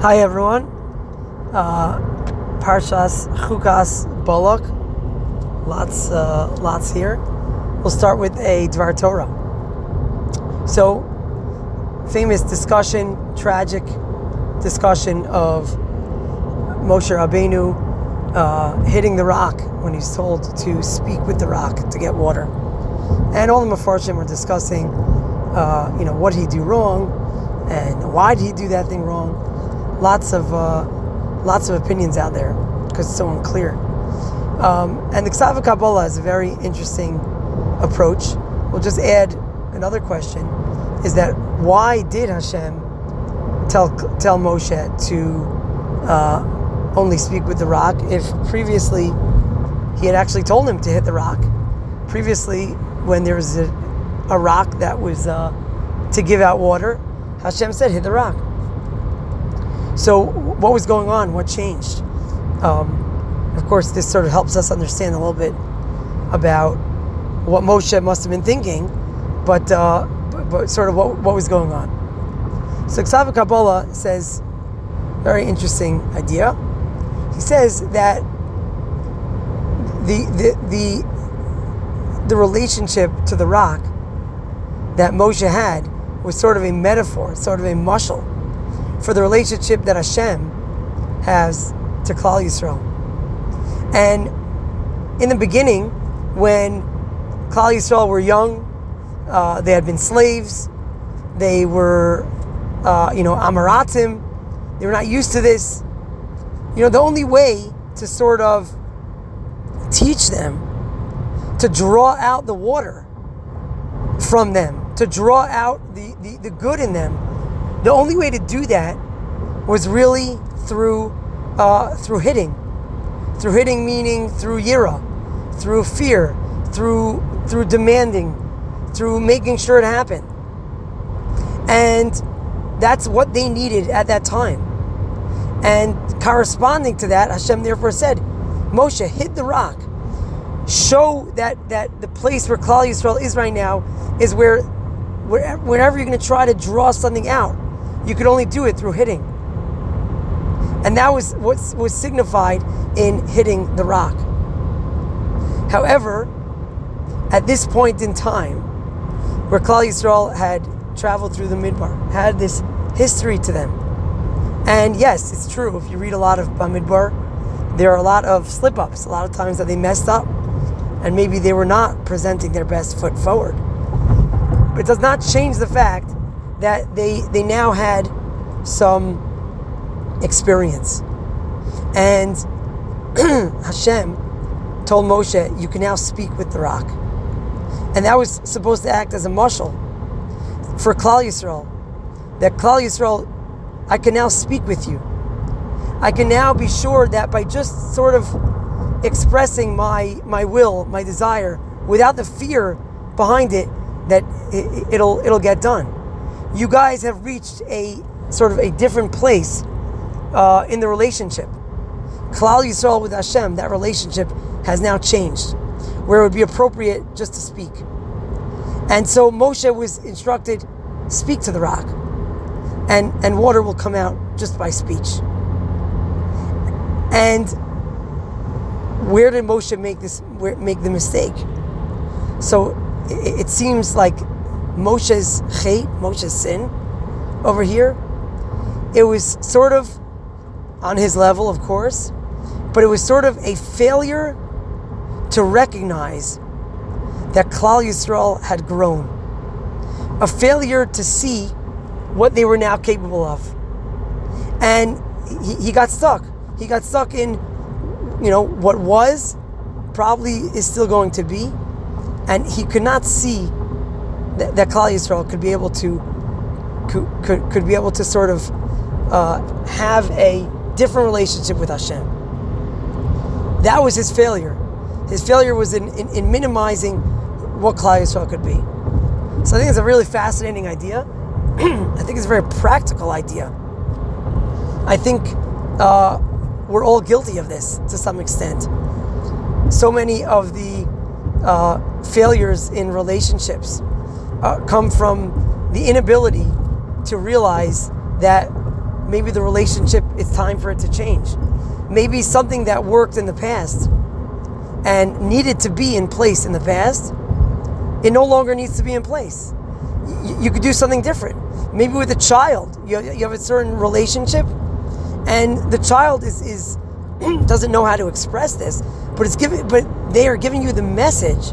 Hi everyone. Uh, Parshas Chukas Bolok. Lots, uh, lots here. We'll start with a Dvar Torah. So, famous discussion, tragic discussion of Moshe Rabbeinu uh, hitting the rock when he's told to speak with the rock to get water. And all the Mefarshim were discussing, uh, you know, what he do wrong, and why did he do that thing wrong lots of uh, lots of opinions out there because it's so unclear. Um, and the Ksava Kabbalah is a very interesting approach. We'll just add another question: Is that why did Hashem tell tell Moshe to uh, only speak with the rock if previously he had actually told him to hit the rock? Previously, when there was a, a rock that was uh, to give out water, Hashem said, "Hit the rock." So, what was going on? What changed? Um, of course, this sort of helps us understand a little bit about what Moshe must have been thinking, but, uh, but, but, sort of what, what was going on. So, Ksava Kabbalah says, very interesting idea. He says that the, the, the, the relationship to the rock that Moshe had was sort of a metaphor, sort of a mushal for the relationship that Hashem has to Klal Yisrael. And in the beginning, when Klal Yisrael were young, uh, they had been slaves, they were, uh, you know, Amaratim, they were not used to this. You know, the only way to sort of teach them to draw out the water from them, to draw out the, the, the good in them, the only way to do that was really through uh, through hitting, through hitting meaning through yira, through fear, through through demanding, through making sure it happened, and that's what they needed at that time. And corresponding to that, Hashem therefore said, Moshe, hit the rock. Show that that the place where Klal Yisrael is right now is where, wherever you're going to try to draw something out, you could only do it through hitting. And that was what was signified in hitting the rock. However, at this point in time, where Klal Yisrael had traveled through the Midbar, had this history to them. And yes, it's true, if you read a lot of Bamidbar, there are a lot of slip ups, a lot of times that they messed up, and maybe they were not presenting their best foot forward. But it does not change the fact that they they now had some experience. And Hashem told Moshe, You can now speak with the rock. And that was supposed to act as a mushal for Klal Yisrael. That Klal Yisrael, I can now speak with you. I can now be sure that by just sort of expressing my, my will, my desire, without the fear behind it, that it, it'll, it'll get done you guys have reached a sort of a different place uh, in the relationship. Klal Yisrael with Hashem, that relationship has now changed, where it would be appropriate just to speak. And so Moshe was instructed, speak to the rock, and, and water will come out just by speech. And where did Moshe make this make the mistake? So it, it seems like Moshe's chait, Moshe's sin over here. It was sort of on his level, of course, but it was sort of a failure to recognize that Klal Yisrael had grown, a failure to see what they were now capable of, and he, he got stuck. He got stuck in, you know, what was, probably is still going to be, and he could not see that, that Klal Yisrael could be able to could, could, could be able to sort of uh, have a different relationship with Hashem. That was his failure. His failure was in, in, in minimizing what Klal Yisrael could be. So I think it's a really fascinating idea. I think it's a very practical idea. I think uh, we're all guilty of this to some extent. So many of the uh, failures in relationships uh, come from the inability to realize that maybe the relationship, it's time for it to change. Maybe something that worked in the past and needed to be in place in the past, it no longer needs to be in place. You, you could do something different. Maybe with a child, you, you have a certain relationship, and the child is, is doesn't know how to express this, but it's giving, but they are giving you the message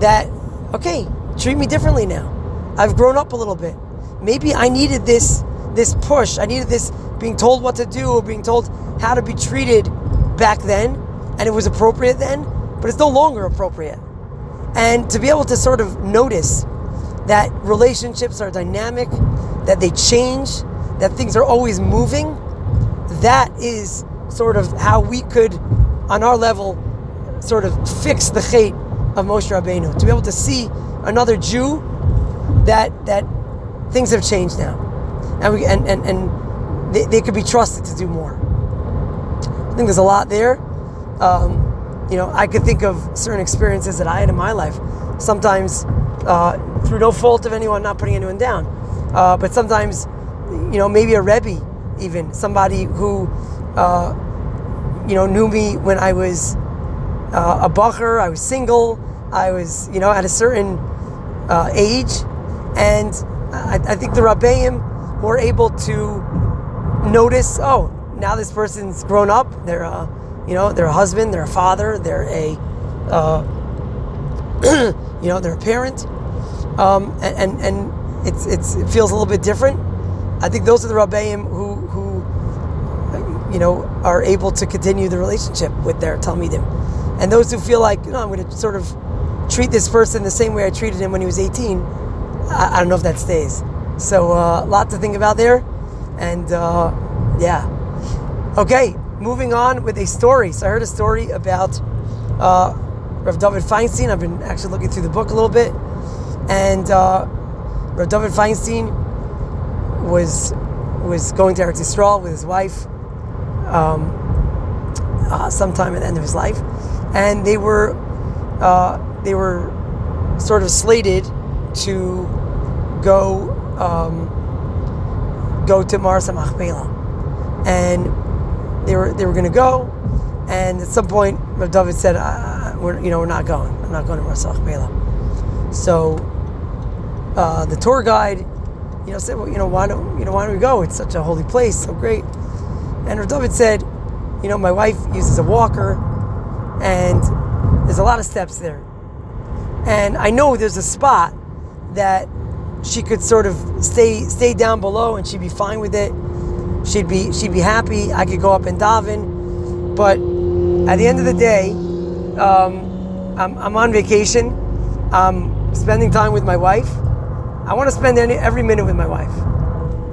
that, okay, treat me differently now. I've grown up a little bit. Maybe I needed this this push. I needed this being told what to do or being told how to be treated back then, and it was appropriate then, but it's no longer appropriate. And to be able to sort of notice that relationships are dynamic, that they change, that things are always moving, that is sort of how we could, on our level, sort of fix the chait of Moshe Rabbeinu. To be able to see another Jew that that things have changed now, and we and and, and they, they could be trusted to do more. I think there's a lot there. Um, you know, I could think of certain experiences that I had in my life. Sometimes uh, through no fault of anyone, not putting anyone down, uh, but sometimes, you know, maybe a rebbe, even somebody who, uh, you know, knew me when I was uh, a bacher, I was single, I was, you know, at a certain uh, age, and I, I think the Rabbeim were able to notice, oh, now this person's grown up. They're, a, you know, they're a husband, they're a father, they're a, uh, you know, they're a parent, um, and, and, and it's it's it feels a little bit different. I think those are the Rabbeim who who, you know, are able to continue the relationship with their Talmidim, and those who feel like, you know, I'm going to sort of treat this person the same way I treated him when he was 18 I, I don't know if that stays. So a uh, lot to think about there, and uh, yeah. Okay, moving on with a story. So I heard a story about uh, Rav Dovid Feinstein. I've been actually looking through the book a little bit, and uh, Rav Dovid Feinstein was was going to Eretz Yisrael with his wife um, uh, sometime at the end of his life, and they were uh, they were sort of slated to go um, go to Maaras Machpelah, and they were they were going to go, and at some point, Dovid said, uh, "We're you know we're not going. I'm not going to Maaras Machpelah." So uh, the tour guide, you know, said, "Well, you know, why don't you know why don't we go? It's such a holy place, so great." And Dovid said, "You know, my wife uses a walker, and there's a lot of steps there, and I know there's a spot that she could sort of stay stay down below and she'd be fine with it. She'd be she'd be happy. I could go up and daven, but at the end of the day, um, I'm, I'm on vacation. I'm spending time with my wife. I want to spend any, every minute with my wife,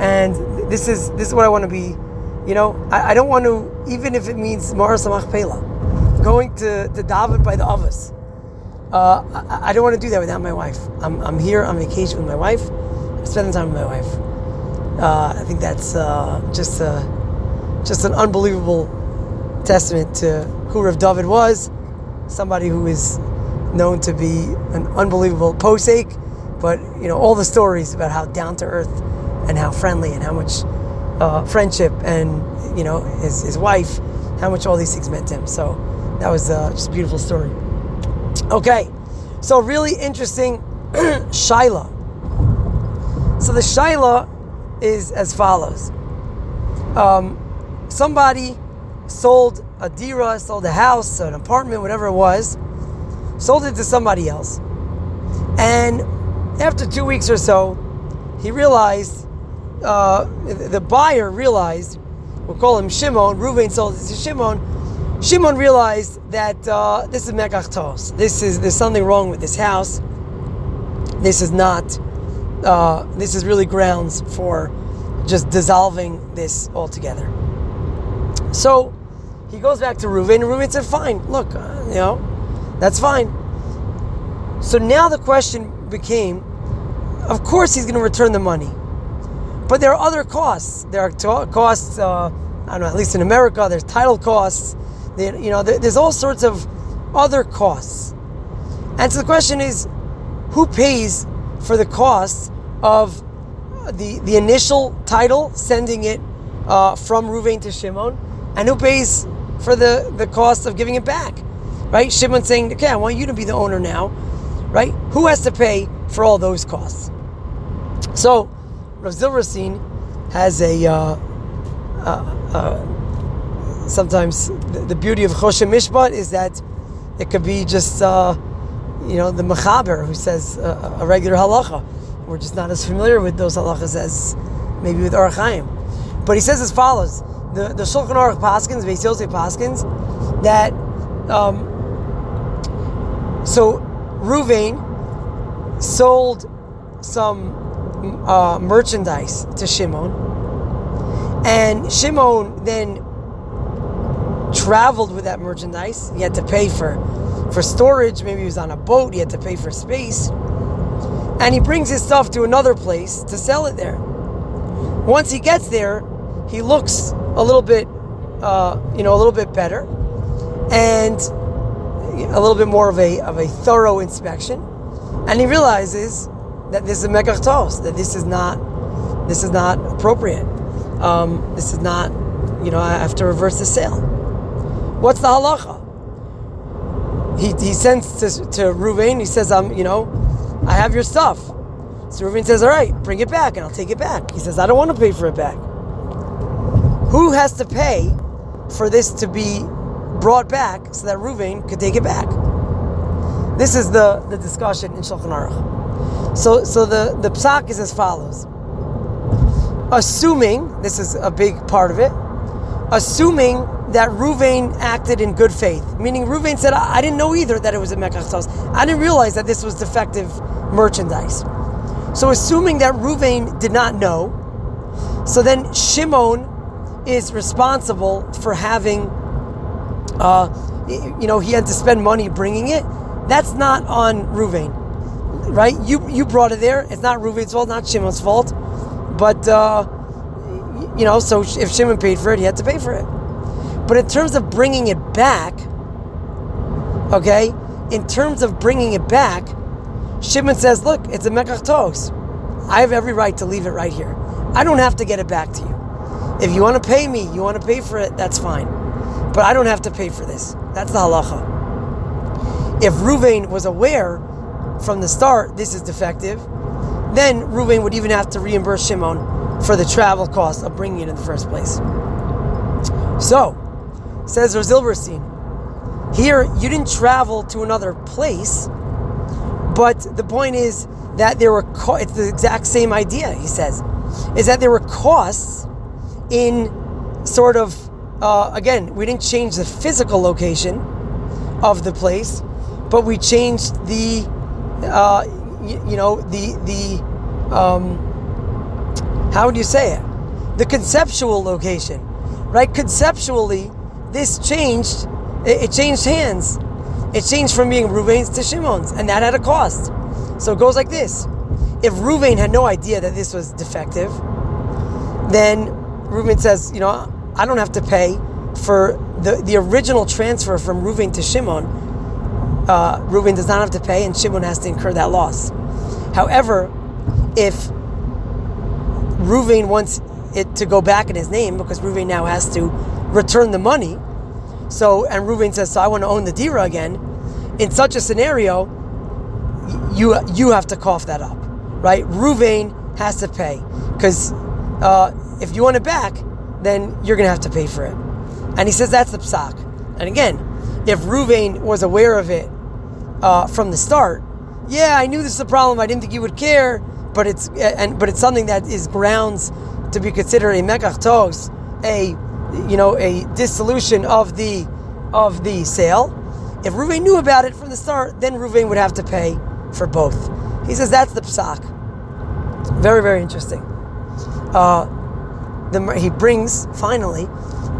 and this is this is what I want to be. You know, I, I don't want to even if it means Maras Pela, going to to daven by the Avos. Uh, I, I, don't want to do that without my wife. I'm, I'm here on vacation with my wife. I'm spending time with my wife. Uh, I think that's uh, just just an unbelievable testament to who Rav Dovid was. Somebody who is known to be an unbelievable posek, but you know all the stories about how down to earth and how friendly and how much uh, friendship and you know his, his wife, how much all these things meant to him. So that was uh, just a beautiful story. Okay, so really interesting Shaila. So the Shaila is as follows. Um, somebody sold a dira, sold a house, an apartment, whatever it was, sold it to somebody else. And after two weeks or so, he realized, uh, the buyer realized, we'll call him Shimon, Ruvain sold it to Shimon, Shimon realized that uh, this is mekach This is there's something wrong with this house. This is not. Uh, this is really grounds for just dissolving this altogether. So he goes back to Reuven, Reuven said, "Fine, look, uh, you know, that's fine." So now the question became, of course he's going to return the money, but there are other costs. There are costs. Uh, I don't know. At least in America, there's title costs you know, there's all sorts of other costs. And so the question is, who pays for the costs of the, the initial title, sending it uh, from Ruvain to Shimon, and who pays for the, the cost of giving it back? Right? Shimon saying, okay, I want you to be the owner now, right? Who has to pay for all those costs? So, Rav Zilberstein has a uh, uh, uh, sometimes the, the, beauty of Choshen Mishpat is that it could be just uh, you know the Mechaber who says a regular halacha. We're just not as familiar with those halachas as maybe with Orach Chaim. But he says as follows: the the Shulchan Aruch Paskens, Beis Yosef Paskens, that um, so Ruvain sold some uh, merchandise to Shimon, and Shimon then traveled with that merchandise. He had to pay for for storage. Maybe he was on a boat. He had to pay for space, and he brings his stuff to another place to sell it there. Once he gets there, he looks a little bit, uh, you know, a little bit better, and a little bit more of a of a thorough inspection, and he realizes that this is mekach tos, that this is not this is not appropriate. Um, this is not, you know, I have to reverse the sale. What's the halacha? He, he sends to, to Ruvain, he says, I'm, you know, I have your stuff. So Ruvain says, all right, bring it back and I'll take it back. He says, I don't want to pay for it back. Who has to pay for this to be brought back so that Ruvain could take it back? This is the, the discussion in Shulchan Aruch. So, so the, the psak is as follows. Assuming, this is a big part of it, assuming that Ruvain acted in good faith, meaning Ruvain said, I, didn't know either that it was a Mekach I didn't realize that this was defective merchandise. So assuming that Ruvain did not know, so then Shimon is responsible for having, uh, you know, he had to spend money bringing it that's not on Ruvain, right? You you brought it there. It's not Ruvain's fault, not Shimon's fault. But uh, you know, so if Shimon paid for it, he had to pay for it. But in terms of bringing it back, okay, in terms of bringing it back, Shimon says, "Look, it's a mekach tos. I have every right to leave it right here. I don't have to get it back to you. If you want to pay me, you want to pay for it, that's fine. But I don't have to pay for this. That's the halacha." If Ruvain was aware from the start this is defective, then Ruvain would even have to reimburse Shimon for the travel cost of bringing it in the first place. So, says Zilberstein, here you didn't travel to another place, but the point is that there were co- it's the exact same idea. He says is that there were costs in sort of uh, again we didn't change the physical location of the place, but we changed the, uh, you, you, know, the the um, how would you say it? The conceptual location, right? Conceptually, this changed. It, it changed hands. It changed from being Ruvain's to Shimon's, and that had a cost. So it goes like this: If Ruvain had no idea that this was defective, then Ruvain says, you know, I don't have to pay for the, the original transfer from Ruvain to Shimon uh, Reuben does not have to pay, and Shimon has to incur that loss. However, if Reuven wants it to go back in his name because Reuven now has to return the money, so and Reuven says, "So I want to own the dira again." In such a scenario, you you have to cough that up, right? Reuven has to pay because uh, if you want it back, then you're going to have to pay for it. And he says that's the psak. And again, if Reuven was aware of it uh, from the start, yeah, I knew this is a problem. I didn't think you would care, but it's and but it's something that is grounds to be considered a mekach a you know a dissolution of the of the sale. If Ruvain knew about it from the start, then Ruvain would have to pay for both. He says that's the psak. Very very interesting. Uh, the, he brings finally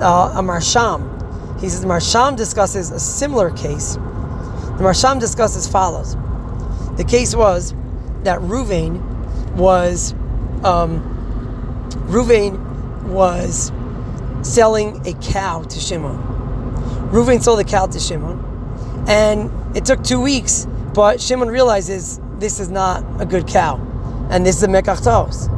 uh, a Maharsham. He says the Maharsham discusses a similar case the Maharsham discusses follows. The case was that Ruvain was um, Ruvain was selling a cow to Shimon. Ruvain sold the cow to Shimon, and it took two weeks, but Shimon realizes this is not a good cow, and this is a mekachtos.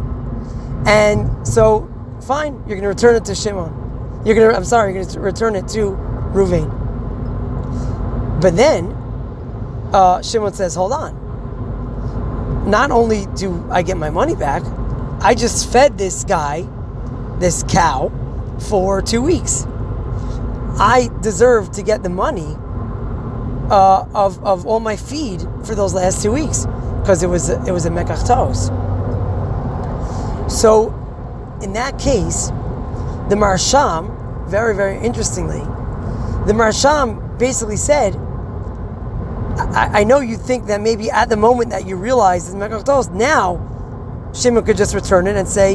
And so fine, you're going to return it to Shimon. You're going to, I'm sorry, you're going to return it to Ruvain. But then uh, Shimon says, hold on. Not only do I get my money back, I just fed this guy, this cow, for two weeks. I deserve to get the money uh, of, of all my feed for those last two weeks because it was it was a mekach. So, in that case, the Maharsham, very very interestingly, the Maharsham basically said, I, I, know you think that maybe at the moment that you realize it's mekach now Shimon could just return it and say,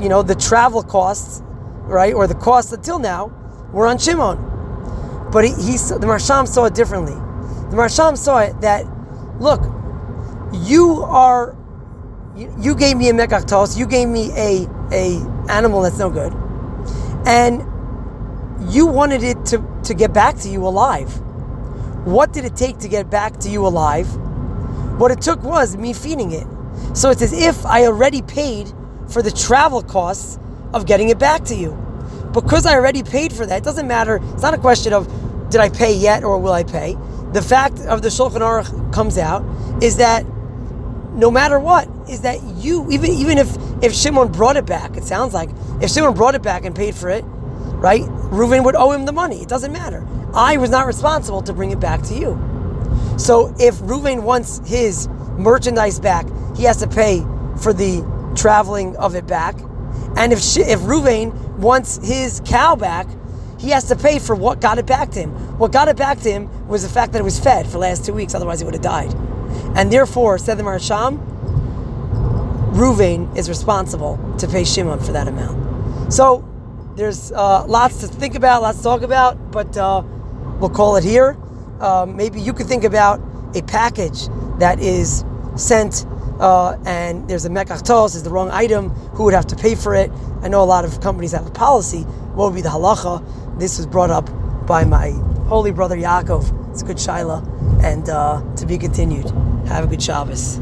you know, the travel costs, right, or the cost until now were on Shimon. But he, he the Maharsham saw it differently. The Maharsham saw it that, look, you are, you, you gave me a mekach you gave me a, a animal that's no good, and you wanted it to, to get back to you alive. What did it take to get back to you alive? What it took was me feeding it. So it's as if I already paid for the travel costs of getting it back to you. Because I already paid for that, it doesn't matter. It's not a question of did I pay yet or will I pay. The fact of the Shulchan Aruch comes out is that no matter what, is that you even even if if Shimon brought it back, it sounds like if Shimon brought it back and paid for it, right? Reuven would owe him the money. It doesn't matter. I was not responsible to bring it back to you. So if Reuven wants his merchandise back, he has to pay for the traveling of it back. And if if Reuven wants his cow back, he has to pay for what got it back to him. What got it back to him was the fact that it was fed for the last two weeks, otherwise it would have died. And therefore, said the Maharsham, Ruvain is responsible to pay Shimon for that amount. So there's uh, lots to think about, lots to talk about, but uh, we'll call it here. Um, maybe you could think about a package that is sent uh, and there's a mekach is the wrong item, who would have to pay for it? I know a lot of companies have a policy. What would be the halacha? This was brought up by my holy brother Yaakov. It's a good shaila, and uh, to be continued. Have a good Shabbos.